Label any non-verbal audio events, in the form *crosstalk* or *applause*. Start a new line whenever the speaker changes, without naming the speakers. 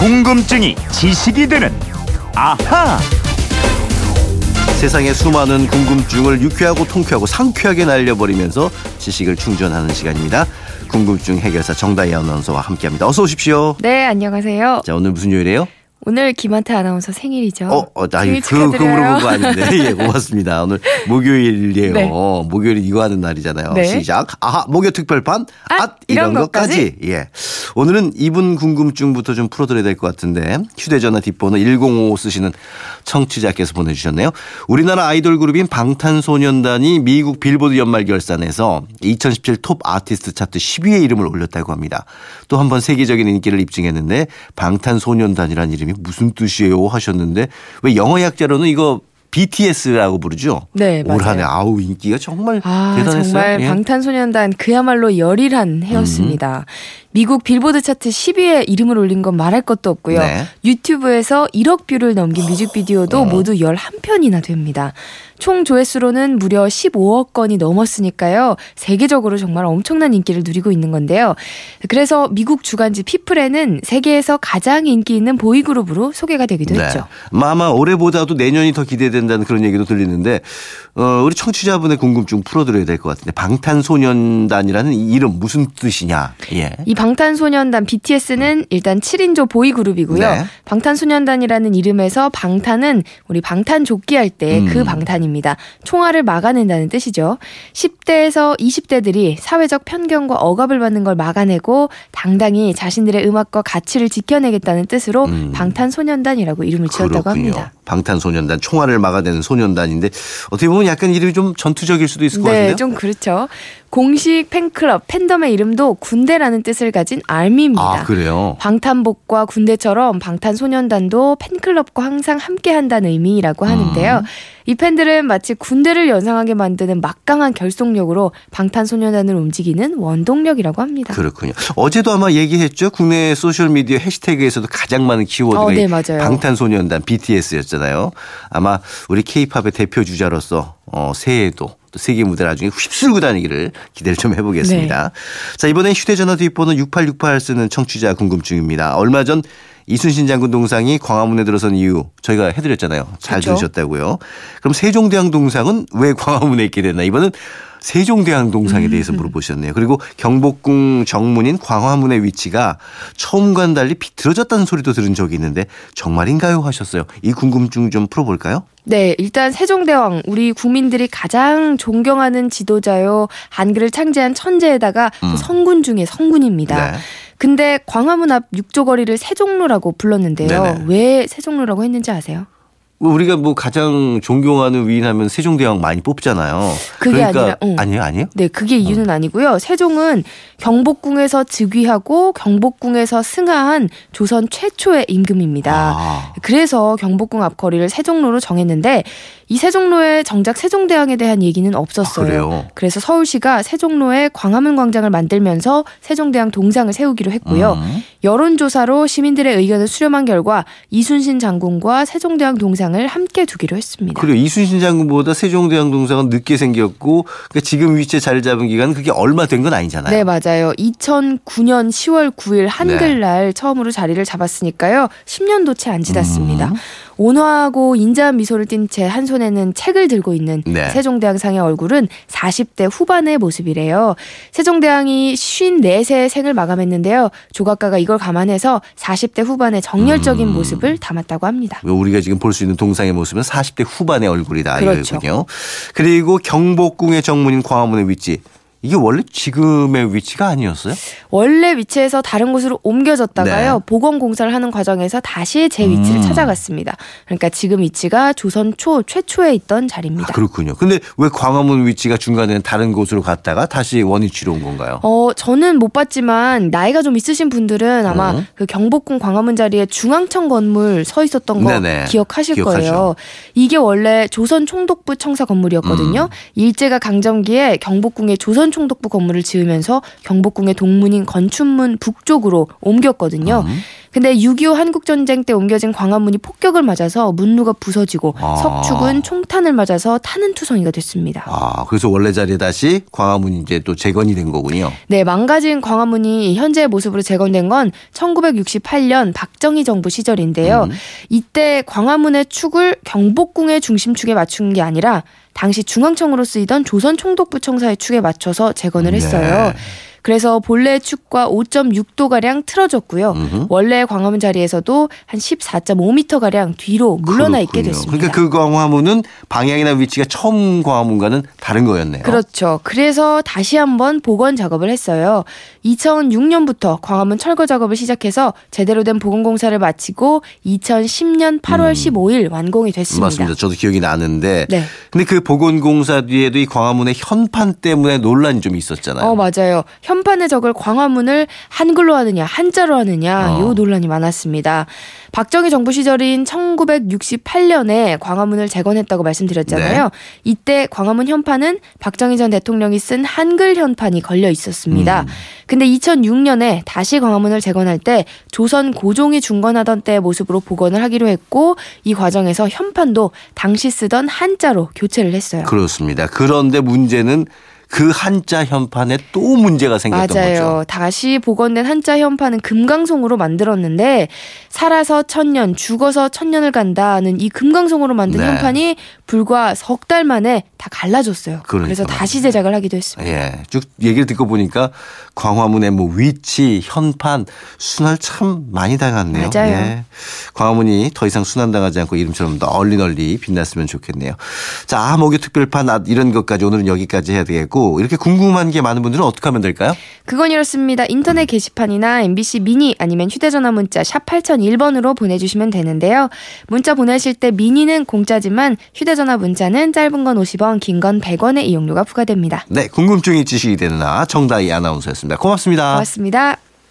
궁금증이 지식이 되는 아하.
세상의 수많은 궁금증을 유쾌하고 통쾌하고 상쾌하게 날려버리면서 지식을 충전하는 시간입니다. 궁금증 해결사 정다희 아나운서와 함께합니다. 어서 오십시오.
네, 안녕하세요.
자 오늘 무슨 요일이에요?
오늘 김한태 아나운서 생일이죠.
어, 어, 나
생일
그, 그. 물어본 거 아닌데. *laughs* 예, 고맙습니다. 오늘 목요일이에요.
네.
목요일 이거 하는 날이잖아요.
네.
시작. 아하, 목요 특별판. 앗,
앗,
이런,
이런
것까지. 예. 오늘은 이분 궁금증부터 좀 풀어드려야 될 것 같은데. 휴대전화 뒷번호 1055 쓰시는 청취자께서 보내주셨네요. 우리나라 아이돌 그룹인 방탄소년단이 미국 빌보드 연말 결산에서 2017 톱 아티스트 차트 10위에 이름을 올렸다고 합니다. 또 한 번 세계적인 인기를 입증했는데 방탄소년단이라는 이름이 무슨 뜻이에요 하셨는데 왜 영어 약자로는 이거 BTS라고 부르죠?
네,
올. 한해 아우 인기가 정말
아,
대단했어요.
정말
예.
방탄소년단 그야말로 열일한 해였습니다. 미국 빌보드 차트 10위에 이름을 올린 건 말할 것도 없고요.
네.
유튜브에서 1억 뷰를 넘긴 뮤직비디오도 모두 11편이나 됩니다. 총 조회수로는 무려 15억 건이 넘었으니까요. 세계적으로 정말 엄청난 인기를 누리고 있는 건데요. 그래서 미국 주간지 피플에는 세계에서 가장 인기 있는 보이그룹으로 소개가 되기도 했죠.
뭐 아마 올해보다도 내년이 더 기대된다는 그런 얘기도 들리는데 어, 우리 청취자분의 궁금증 풀어드려야 될 것 같은데 방탄소년단이라는 이 이름 무슨 뜻이냐? 예.
이 방탄소년단 BTS는 일단 7인조 보이그룹이고요.
네.
방탄소년단이라는 이름에서 방탄은 우리 방탄조끼 할 때그
음.
방탄입니다. 총알을 막아낸다는 뜻이죠. 10대에서 20대들이 사회적 편견과 억압을 받는 걸 막아내고 당당히 자신들의 음악과 가치를 지켜내겠다는 뜻으로
음.
방탄소년단이라고 이름을 지었다고
그렇군요.
합니다.
방탄소년단 총알을 막아내는 소년단인데 어떻게 보면 약간 이름이 좀 전투적일 수도 있을 것
네,
같은데요.
좀 그렇죠. 공식 팬클럽 팬덤의 이름도 군대라는 뜻을 가진 아미입니다.
아 그래요.
방탄복과 군대처럼 방탄소년단도 팬클럽과 항상 함께 한다는 의미라고 하는데요.
음.
이 팬들은 마치 군대를 연상하게 만드는 막강한 결속력으로 방탄소년단을 움직이는 원동력이라고 합니다.
그렇군요. 어제도 아마 얘기했죠. 국내 소셜 미디어 해시태그에서도 가장 많은 키워드가
어, 네.
방탄소년단 BTS였잖아요. 아마 우리 K-팝의 대표 주자로서 어, 새해에도 또 세계 무대 나중에 휩쓸고 다니기를 기대를 좀 해보겠습니다.
네.
자 이번엔 휴대전화 뒷번호 6868 쓰는 청취자 궁금증입니다. 얼마 전 이순신 장군 동상이 광화문에 들어선 이유 저희가 해드렸잖아요. 잘
그렇죠.
들으셨다고요. 그럼 세종대왕 동상은 왜 광화문에 있게 됐나? 이번은 세종대왕 동상에
음.
대해서 물어보셨네요. 그리고 경복궁 정문인 광화문의 위치가 처음과는 달리 비틀어졌다는 소리도 들은 적이 있는데 정말인가요? 하셨어요. 이 궁금증 좀 풀어볼까요?
네, 일단 세종대왕 우리 국민들이 가장 존경하는 지도자요. 한글을 창제한 천재에다가 또
음.
성군 중에 성군입니다.
네.
근데 광화문 앞 육조거리를 세종로라고 불렀는데요.
네네.
왜 세종로라고 했는지 아세요?
우리가 뭐 가장 존경하는 위인 하면 세종대왕 많이 뽑잖아요.
그게
그러니까
아니라, 응.
아니에요, 아니에요?
네, 그게 이유는 아니고요. 세종은 경복궁에서 즉위하고 경복궁에서 승하한 조선 최초의 임금입니다.
아,
그래서 경복궁 앞거리를 세종로로 정했는데 이 세종로에 정작 세종대왕에 대한 얘기는 없었어요.
아?
그래서 서울시가 세종로에 광화문 광장을 만들면서 세종대왕 동상을 세우기로 했고요.
음.
여론조사로 시민들의 의견을 수렴한 결과 이순신 장군과 세종대왕 동상을 함께 두기로 했습니다.
그리고 이순신 장군보다 세종대왕 동상은 늦게 생겼고 그러니까 지금 위치에 자리 잡은 기간은 그게 얼마 된 건 아니잖아요.
네, 맞아요. 2009년 10월 9일
네.
한글날 처음으로 자리를 잡았으니까요. 10년도 채 안 지났습니다.
음.
온화하고 인자한 미소를 띤 채 한 손에는 책을 들고 있는
네.
세종대왕상의 얼굴은 40대 후반의 모습이래요. 세종대왕이 54세의 생을 마감했는데요. 조각가가 이걸 감안해서 40대 후반의 정열적인
음.
모습을 담았다고 합니다.
우리가 지금 볼 수 있는 동상의 모습은 40대 후반의 얼굴이다
그렇죠.
이거군요. 그리고 경복궁의 정문인 광화문의 위치 이게 원래 지금의 위치가 아니었어요?
원래 위치에서 다른 곳으로 옮겨졌다가요.
네.
복원 공사를 하는 과정에서 다시 제 위치를
음.
찾아갔습니다. 그러니까 지금 위치가 조선 초 최초에 있던
아,
자리입니다.
그렇군요. 근데 왜 광화문 위치가 중간에 다른 곳으로 갔다가 다시 원위치로 온 건가요?
어, 저는 못 봤지만 나이가 좀 있으신 분들은 아마
어.
그 경복궁 광화문 자리에 중앙청 건물 서 있었던 거
네네.
기억하실
기억하죠.
거예요. 이게 원래 조선 총독부 청사 건물이었거든요.
음.
일제가 강점기에 경복궁에 조선 조선총독부 건물을 지으면서 경복궁의 동문인 건춘문 북쪽으로 옮겼거든요.
음.
근데 6.25 한국전쟁 때 옮겨진 광화문이 폭격을 맞아서 문루가 부서지고
아.
석축은 총탄을 맞아서 타는 투성이가 됐습니다.
아, 그래서 원래 자리에 다시 광화문이 이제 또 재건이 된 거군요.
네, 망가진 광화문이 현재의 모습으로 재건된 건 1968년 박정희 정부 시절인데요.
음.
이때 광화문의 축을 경복궁의 중심축에 맞춘 게 아니라 당시 중앙청으로 쓰이던 조선총독부 청사의 축에 맞춰서 재건을 했어요.
네.
그래서 본래 축과 5.6도 가량 틀어졌고요.
음흠.
원래 광화문 자리에서도 한 14.5m 가량 뒤로 물러나 있게
그렇군요.
됐습니다.
그러니까 그 광화문은 방향이나 위치가 처음 광화문과는 다른 거였네요.
그렇죠. 그래서 다시 한번 복원 작업을 했어요. 2006년부터 광화문 철거 작업을 시작해서 제대로 된 복원 공사를 마치고 2010년 8월 15일 완공이 됐습니다.
음. 맞습니다. 저도 기억이 나는데.
네.
근데 그 복원 공사 뒤에도 이 광화문의 현판 때문에 논란이 좀 있었잖아요.
어, 맞아요. 현판에 적을 광화문을 한글로 하느냐, 한자로 하느냐,
어.
요 논란이 많았습니다. 박정희 정부 시절인 1968년에 광화문을 재건했다고 말씀드렸잖아요.
네.
이때 광화문 현판은 박정희 전 대통령이 쓴 한글 현판이 걸려 있었습니다.
음.
근데 2006년에 다시 광화문을 재건할 때 조선 고종이 중건하던 때의 모습으로 복원을 하기로 했고 이 과정에서 현판도 당시 쓰던 한자로 교체를 했어요.
그렇습니다. 그런데 문제는 그 한자 현판에 또 문제가 생겼던
맞아요.
거죠.
다시 복원된 한자 현판은 금강송으로 만들었는데 살아서 천년, 죽어서 천년을 간다는 이 금강송으로 만든
네.
현판이 불과 석 달 만에 다 갈라졌어요.
그러니까
그래서 다시 제작을 하기도 했습니다.
예. 쭉 얘기를 듣고 보니까 광화문의 뭐 위치, 현판, 순환 참 많이 당했네요.
맞아요.
예. 광화문이 더 이상 순환당하지 않고 이름처럼 널리 널리 빛났으면 좋겠네요. 자, 목요 특별판 아, 이런 것까지 오늘은 여기까지 해야 되겠 고 이렇게 궁금한 게 많은 분들은 어떻게 하면 될까요?
그건 이렇습니다. 인터넷 게시판이나 MBC 미니 아니면 휴대전화 문자 샵 8001번으로 보내주시면 되는데요. 문자 보내실 때 미니는 공짜지만 휴대전화 문자는 짧은 건 50원, 긴 건 100원의 이용료가 부과됩니다.
네, 궁금증이 지식이 되는 아 정다희 아나운서였습니다. 고맙습니다.
고맙습니다.